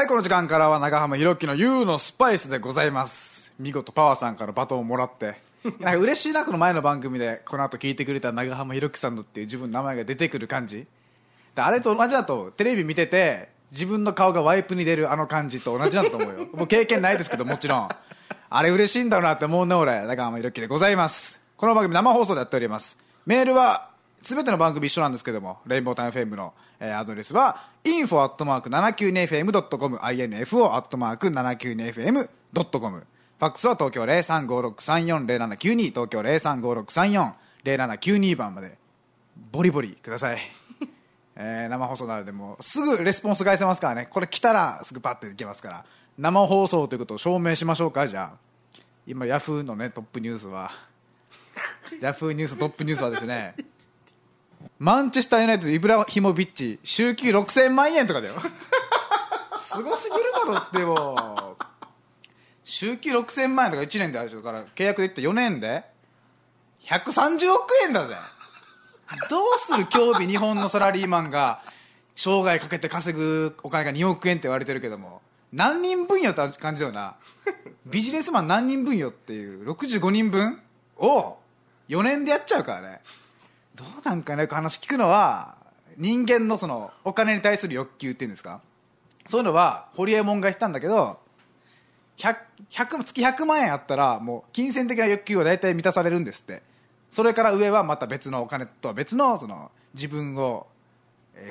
はい、この時間からは長浜ひろきの U のスパイスでございます。見事パワーさんからバトンをもらって。なんか嬉しいな、この前の番組で、この後聞いてくれた長浜ひろきさんのっていう自分の名前が出てくる感じ。であれと同じだと、テレビ見てて、自分の顔がワイプに出るあの感じと同じだと思うよ。もう経験ないですけど、もちろん。あれ嬉しいんだろうなって思うね、俺。長浜ひろきでございます。この番組生放送でやっております。メールは、すべての番組一緒なんですけども、レインボータイムフェムの、えーアドレスは、info.792fm.com、info.792fm.com。ファックスは東京0356340792、東京0356340792番まで、ボリボリください。えー生放送なので、も、すぐレスポンス返せますからね。これ来たら、すぐパッていけますから。生放送ということを証明しましょうか、じゃあ。今、ヤフーのね、トップニュースは、ヤフーニューストップニュースはですね、マンチェスターユナイテッド、イブラヒモビッチ、週休6000万円とかだよ。すごすぎるだろってもう。週休6000万円とか1年であるでしょだから、契約で言って4年で、130億円だぜ。どうする？今日日日本のサラリーマンが、生涯かけて稼ぐお金が2億円って言われてるけども、何人分よって感じだよな。ビジネスマン何人分よっていう、65人分を4年でやっちゃうからね。どうなんかね、話聞くのは、人間のその、お金に対する欲求っていうんですか？そういうのは、ホリエモンが言ったんだけど、100、100月100万円あったら、もう、金銭的な欲求は大体満たされるんですって。それから上はまた別のお金とは別の、その、自分を、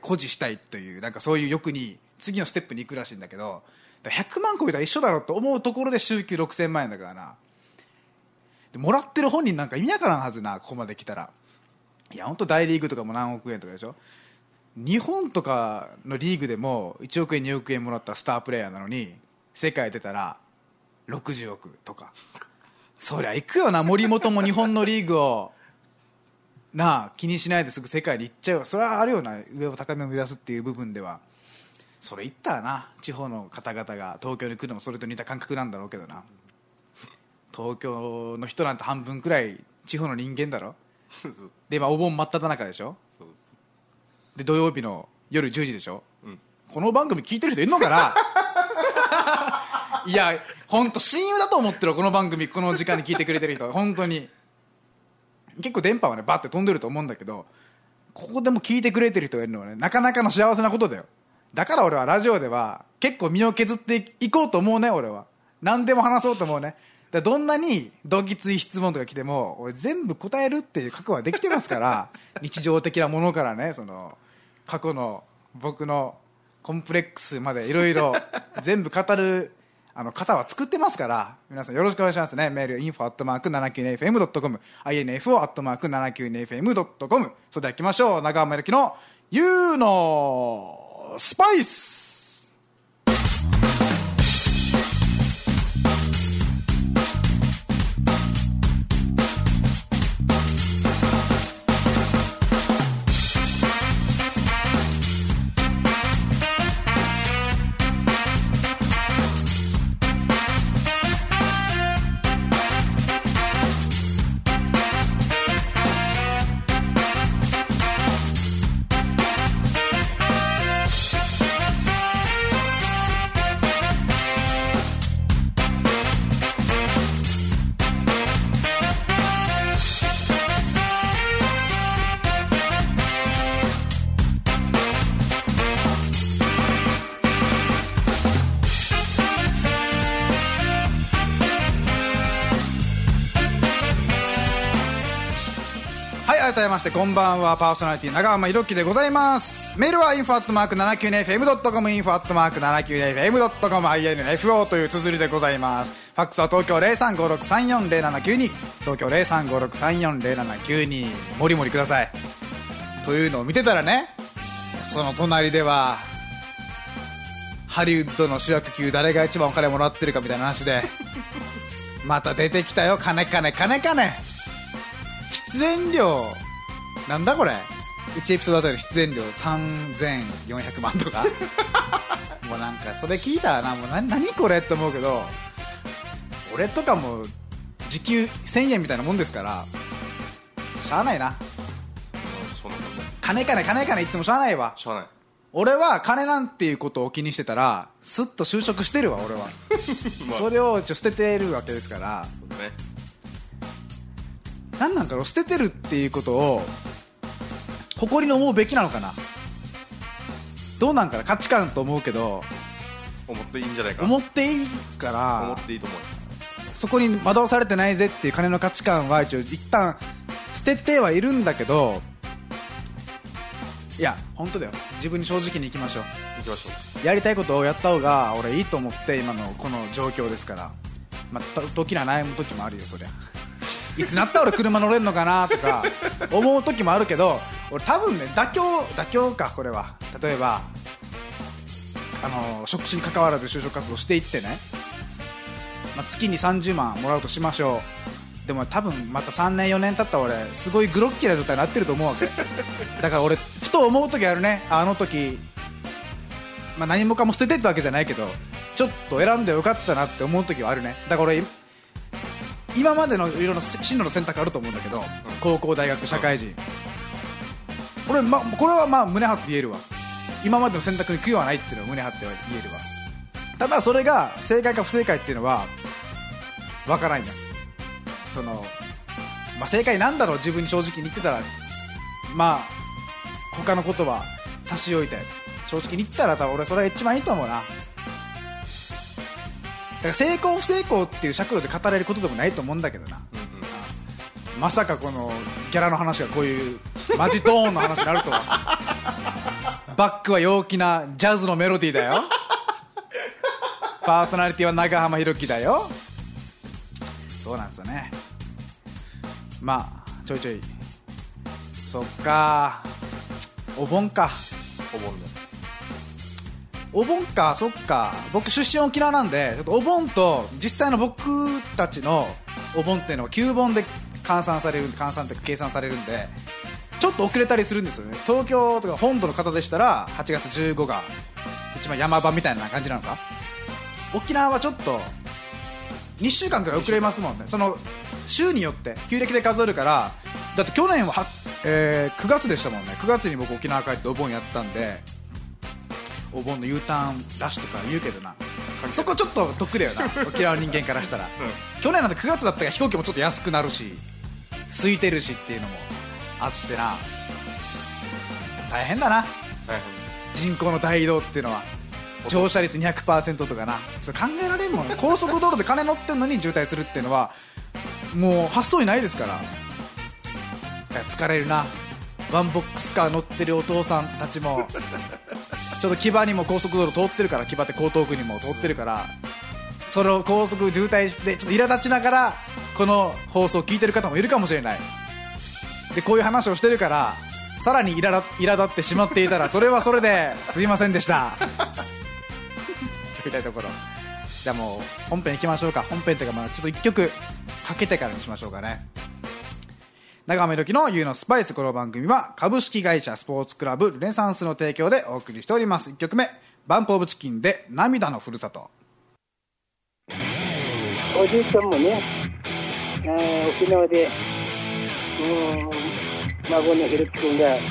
誇示したいという、なんかそういう欲に、次のステップに行くらしいんだけど、100万超えたら一緒だろうと思うところで週休6000万円だからな。でもらってる本人なんか意味わからんはずな、ここまで来たら。いや、本当大リーグとかも何億円とかでしょ？日本とかのリーグでも1億円、2億円もらったスタープレーヤーなのに、世界出たら60億とか。そりゃ行くよな、森本も日本のリーグを、なあ、気にしないですぐ世界に行っちゃう。それはあるよな、上を高めを目指すっていう部分では。それ言ったらな、地方の方々が東京に来るのもそれと似た感覚なんだろうけどな。東京の人なんて半分くらい地方の人間だろ？で今お盆真っ只中でしょ？そうで土曜日の夜10時でしょ？うん。この番組聞いてる人いるのかな？いや本当親友だと思ってるこの番組この時間に聞いてくれてる人。本当に。結構電波はねバッて飛んでると思うんだけどここでも聞いてくれてる人がいるのはねなかなかの幸せなことだよ。だから俺はラジオでは結構身を削っていこうと思うね俺は。何でも話そうと思うねだどんなにどぎつい質問とか来ても俺全部答えるっていう覚悟はできてますから 日常的なものからねその過去の僕のコンプレックスまでいろいろ全部語るあの方は作ってますから皆さんよろしくお願いしますね。メール info.792fm.com info.792fm.com それでは行きましょう。長浜ゆきの YOU のスパイスはい改めましてこんばんは。パーソナリティ長浜ひろきでございます。メールは info.792fm.com info.792fm.com info という綴りでございます。ファックスは東京0356340792東京0356340792もりもりください。というのを見てたらねその隣ではハリウッドの主役級誰が一番お金もらってるかみたいな話でまた出てきたよ。金金金金。出演料なんだこれ？1エピソードあたり出演料3400万とか？もうなんかそれ聞いたらなもうな何これって思うけど俺とかも時給1000円みたいなもんですからしゃあないな。そんな金金金金言ってもしゃあないわ。しゃあない。俺は金なんていうことを気にしてたらすっと就職してるわ俺は。まあ。それをちょ捨ててるわけですから。そうだね何なんかろ捨ててるっていうことを誇りに思うべきなのかな？どうなんかな？価値観と思うけど。思っていいんじゃないか思っていいから。思っていいと思うよ。そこに惑わされてないぜっていう金の価値観は一応一旦捨ててはいるんだけど。いや本当だよ。自分に正直にいきましょ行きましょう。やりたいことをやった方が俺いいと思って今のこの状況ですから。まあと時には悩む時もあるよそりゃいつなったら俺車乗れるのかなとか 思う時もあるけど俺多分ね妥協妥協かこれは。例えばあの職種に関わらず就職活動していってね、まあ、月に30万もらうとしましょう。でも多分また3年4年経ったら俺すごいグロッキーな状態になってると思うわけ。だから俺ふと思う時あるね。ああの時、まあ、何もかも捨ててったわけじゃないけどちょっと選んでよかったなって思う時はあるね。だから俺今までのいろんな進路の選択あると思うんだけど、高校大学社会人、俺、ま、これはまあ胸張って言えるわ。今までの選択に悔いはないっていうのは胸張っては言えるわ。ただそれが正解か不正解っていうのは分からんやその、まあ、正解なんだろう自分に正直に言ってたらまあ他のことは差し置いて正直に言ったら多分俺それが一番いいと思うな。だから成功不成功っていう尺度で語れることでもないと思うんだけどな。う、うんうん、まさかこのギャラの話がこういうマジトーンの話になるとは。バックは陽気なジャズのメロディーだよ。パーソナリティは長浜弘樹だよ。そうなんですよね。まあちょいちょい。そっか。お盆か。お盆でお盆かそっか。僕出身沖縄なんでちょっとお盆と実際の僕たちのお盆っていうのは旧盆で換算される換算って計算されるんでちょっと遅れたりするんですよね。東京とか本土の方でしたら8月15が一番山場みたいな感じなのか。沖縄はちょっと2週間くらい遅れますもんね。その週によって旧暦で数えるからだって去年はは、えー9月でしたもんね。9月に僕沖縄帰ってお盆やったんでお盆の U ターンラッシュとか言うけどな。そこちょっと得だよな。沖縄の人間からしたら。去年なんて9月だったから飛行機もちょっと安くなるし空いてるしっていうのもあってな。大変だな。はい人口の大移動っていうのは。乗車率200%とかな。それ考えられんもん。ね 高速道路で金乗ってんのに渋滞するっていうのはもう発想にないですから。だから疲れるな。ワンボックスカー乗ってるお父さんたちも ちょっと木場にも高速道路通ってるから木場って江東区にも通ってるからそれを高速渋滞してちょっと苛立ちながらこの放送を聞いてる方もいるかもしれない。でこういう話をしてるからさらに苛立ってしまっていたらそれはそれですいませんでした。みたいところじゃあもう本編行きましょうか。本編というかまあちょっと1曲かけてからにしましょうかね。長め時の You のスパイスこの番組は株式会社スポーツクラブルネサンスの提供でお送りしております1曲目バンプオブチキンで涙のふるさとおじいちゃんもね、あー沖縄で、う、孫のひろき君が一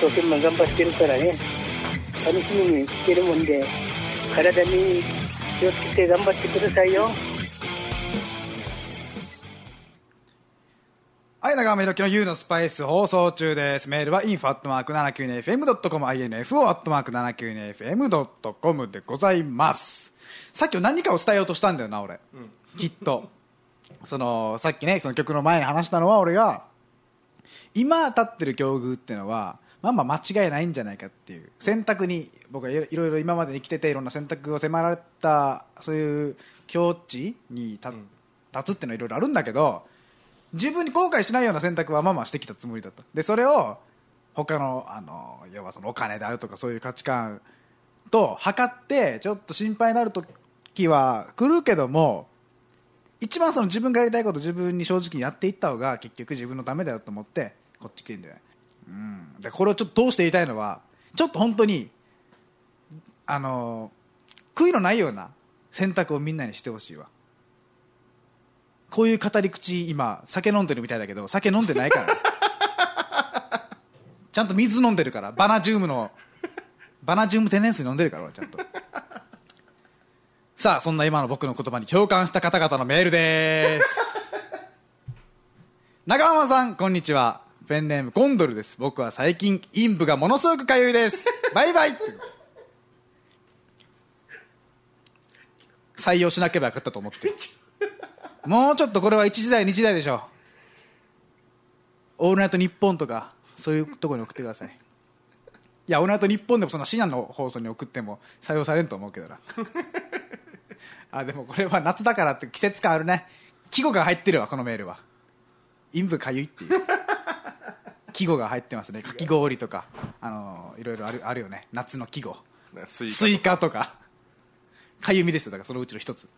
生懸命頑張ってるからね、楽しみにしてるもんで、体に気をつけて頑張ってくださいよ。はい、長め時の You のスパイス放送中です。メールは info.792fm.com、info.792fm.com でございます。さっき何かを伝えようとしたんだよな、俺。きっと。その、さっきね、その曲の前に話したのは俺が、今立ってる境遇っていうのは、まあまあ間違いないんじゃないかっていう選択に僕はいろいろ今まで生きてていろんな選択を迫られたそういう境地に立立つっていうのはいろいろあるんだけど自分に後悔しないような選択はまあまあしてきたつもりだった。でそれを他のあの要はそのお金であるとかそういう価値観と測ってちょっと心配になる時は来るけども一番その自分がやりたいこと自分に正直やっていった方が結局自分のためだよと思ってこっち来てんだよね、うん、でこれをちょっと通して言いたいのはちょっと本当にあの悔いのないような選択をみんなにしてほしいわ。こういう語り口今酒飲んでるみたいだけど酒飲んでないから。ちゃんと水飲んでるから。バナジウムのバナジウム天然水飲んでるから俺ちゃんと。さあそんな今の僕の言葉に共感した方々のメールです。中浜さんこんにちは。ペンネームコンドルです。僕は最近陰部がものすごくかゆいです。バイバイ。採用しなければよかったと思ってもうちょっとこれは1時代2時代でしょオールナイトニッポンとかそういうところに送ってください。いやオールナイトニッポンでもその深夜の放送に送っても採用されんと思うけどな。あでもこれは夏だからって季節感あるね。季語が入ってるわこのメールは。陰部かゆいっていう。季語が入ってますね。かき氷とかあのいろいろあるあるよね。夏の季語。ねスイカスイカとか。かゆみですよ。だからそのうちの一つ。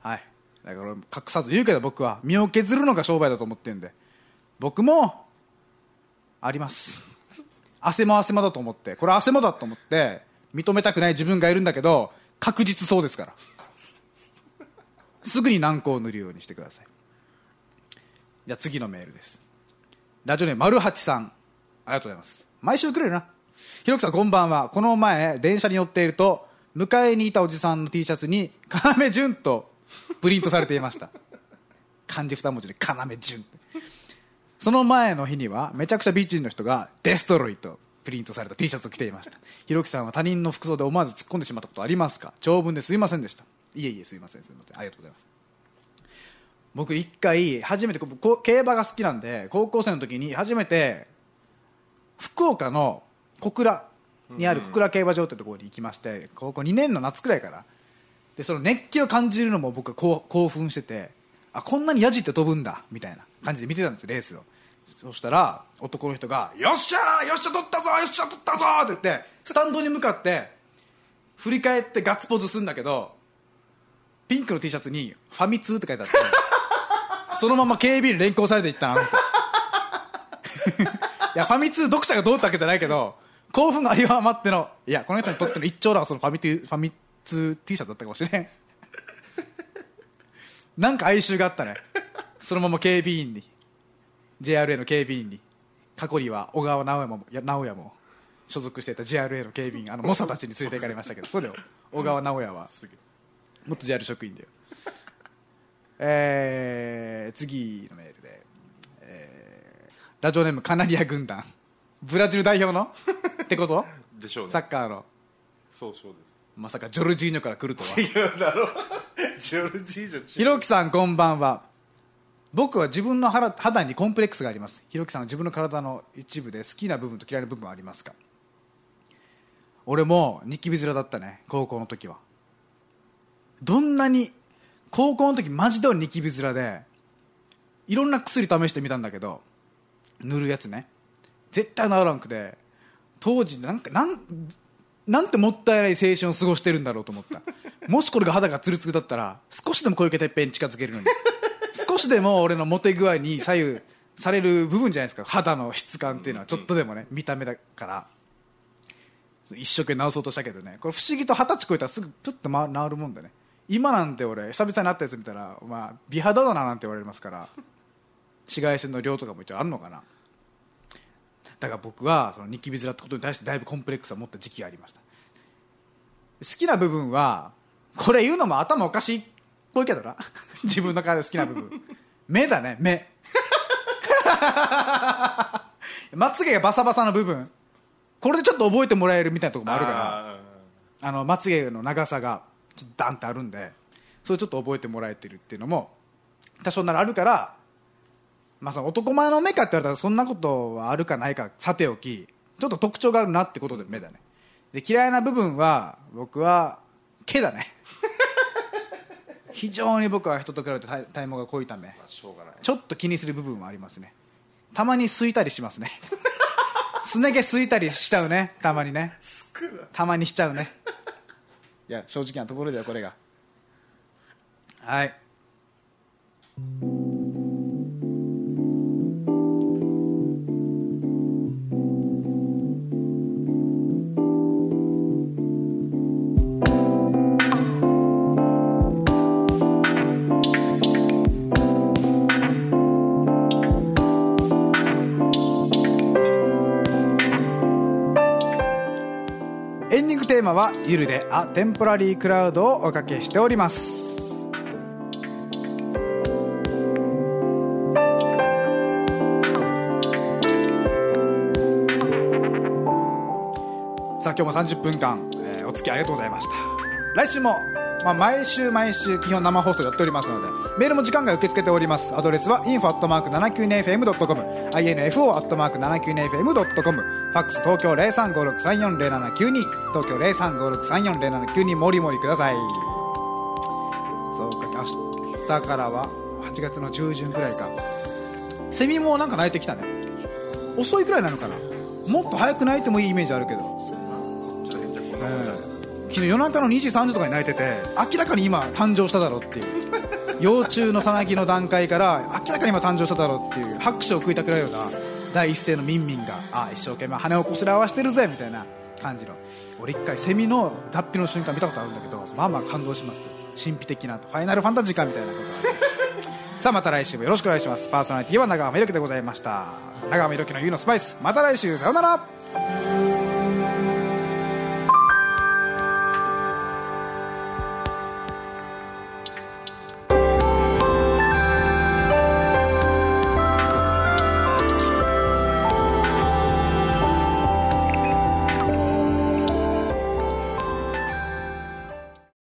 はいだから隠さず言うけど僕は身を削るのが商売だと思ってるんで。僕もあります。汗も汗もだと思って。これ汗もだと思って認めたくない自分がいるんだけど確実そうですから。すぐに軟膏を塗るようにしてください。じゃあ次のメールです。ラジオネーム丸八さん。ありがとうございます。毎週くれるな。ひろきさんこんばんは。この前電車に乗っていると迎えにいたおじさんの T シャツに「要潤」とプリントされていました。漢字二文字で「要潤」その前の日にはめちゃくちゃ美人の人が「デストロイ」とプリントされた T シャツを着ていました。ひろきさんは他人の服装で思わず突っ込んでしまったことありますか？長文ですいませんでした。いえいえすいませんすいませんありがとうございます。僕一回初めて競馬が好きなんで高校生の時に初めて福岡の小倉にある小倉競馬場ってところに行きまして高校2年の夏くらいからでその熱気を感じるのも僕はこう興奮しててあこんなにヤジって飛ぶんだみたいな感じで見てたんですよレースをそしたら男の人が「よっしゃーよっしゃ取ったぞよっしゃ取ったぞ!」って言ってスタンドに向かって振り返ってガッツポーズするんだけどピンクの T シャツに「ファミ通」って書いてあって そのまま警備員連行されていったあの人 いやファミ通読者がどうったわけじゃないけど興奮があり余ってのいやこの人にとっての一丁羅はそのファミティファミ通 T シャツだったかもしれん。なんか哀愁があったね。そのまま警備員に。JRA の警備員に。過去には小川直也も直也も所属していた JRA の警備員あの猛者たちに連れて行かれましたけどそうだよ小川直也は元 JR 職員だよ。えー、次のメールで、えーラジオネームカナリア軍団。ブラジル代表の？ってこと？でしょうね。サッカーの。そうそうでまさかジョルジーニョから来るとは。す違うだろ。ジョルジージョひろきさんこんばんは。僕は自分の肌肌にコンプレックスがあります。ひろきさんは自分の体の一部で好きな部分と嫌いな部分はありますか？俺もニキビ面だったね高校の時は。どんなに高校の時マジで俺ニキビ面でいろんな薬試してみたんだけど塗るやつね。絶対治らんくて当時なんかなんなんてもったいない青春を過ごしてるんだろうと思った。もしこれが肌がツルツルだったら少しでも小池徹平に近づけるのに。少しでも俺のモテ具合に左右される部分じゃないですか。肌の質感っていうのは。ちょっとでもね見た目だから。一生懸命直そうとしたけどね。これ不思議と二十歳超えたらすぐプッとま治るもんだね。今なんて俺久々に会ったやつ見たら、まあ、美肌だななんて言われますから。紫外線の量とかも一応あるのかなだから僕はそのニキビ面ってことに対してだいぶコンプレックスを持った時期がありました。好きな部分はこれ言うのも頭おかしいっぽいけどな。自分の体で好きな部分。目だね目。まつげがバサバサの部分。これでちょっと覚えてもらえるみたいなところもあるから。ああのまつげの長さがちょっとダンってあるんでそれちょっと覚えてもらえてるっていうのも多少ならあるから、まあ、その男前の目かって言われたらそんなことはあるかないかさておきちょっと特徴があるなってことで目だね。で嫌いな部分は僕は毛だね。非常に僕は人と比べて体体毛が濃いためーまあしょうがない。ちょっと気にする部分はありますね。たまに吸いたりしますね。すね毛吸いたりしちゃうね。たまにね。たまにしちゃうね。いや正直なところだよこれが。はい今はゆるで「あテンポラリークラウド」をおかけしております。さあ今日も30分間、えーお付き合いありがとうございました。来週も、まあ、毎週毎週基本生放送やっておりますのでメールも時間外受け付けております。アドレスは info.792fm.com info.792fm.com ファックス東京0356340792東京0356340792もりもりください。そうか明日からは8月の中旬くらいか。セミもなんか鳴いてきたね。遅いくらいなのかな。もっと早く鳴いてもいいイメージあるけど。昨日夜中の2時3時とかに泣いてて明らかに今誕生しただろうっていう。幼虫のさなぎの段階から明らかに今誕生しただろうっていう拍手を食いたくなるような第一声のミンミンがあ一生懸命羽をこすり合わせてるぜみたいな。感じの。俺一回セミの脱皮の瞬間見たことあるんだけどまあまあ感動します。神秘的なファイナルファンタジーかみたいなこと さあまた来週もよろしくお願いします。パーソナリティは長濱ひろきでございました。長濱ひろきの「ゆうのスパイス」また来週。さようなら。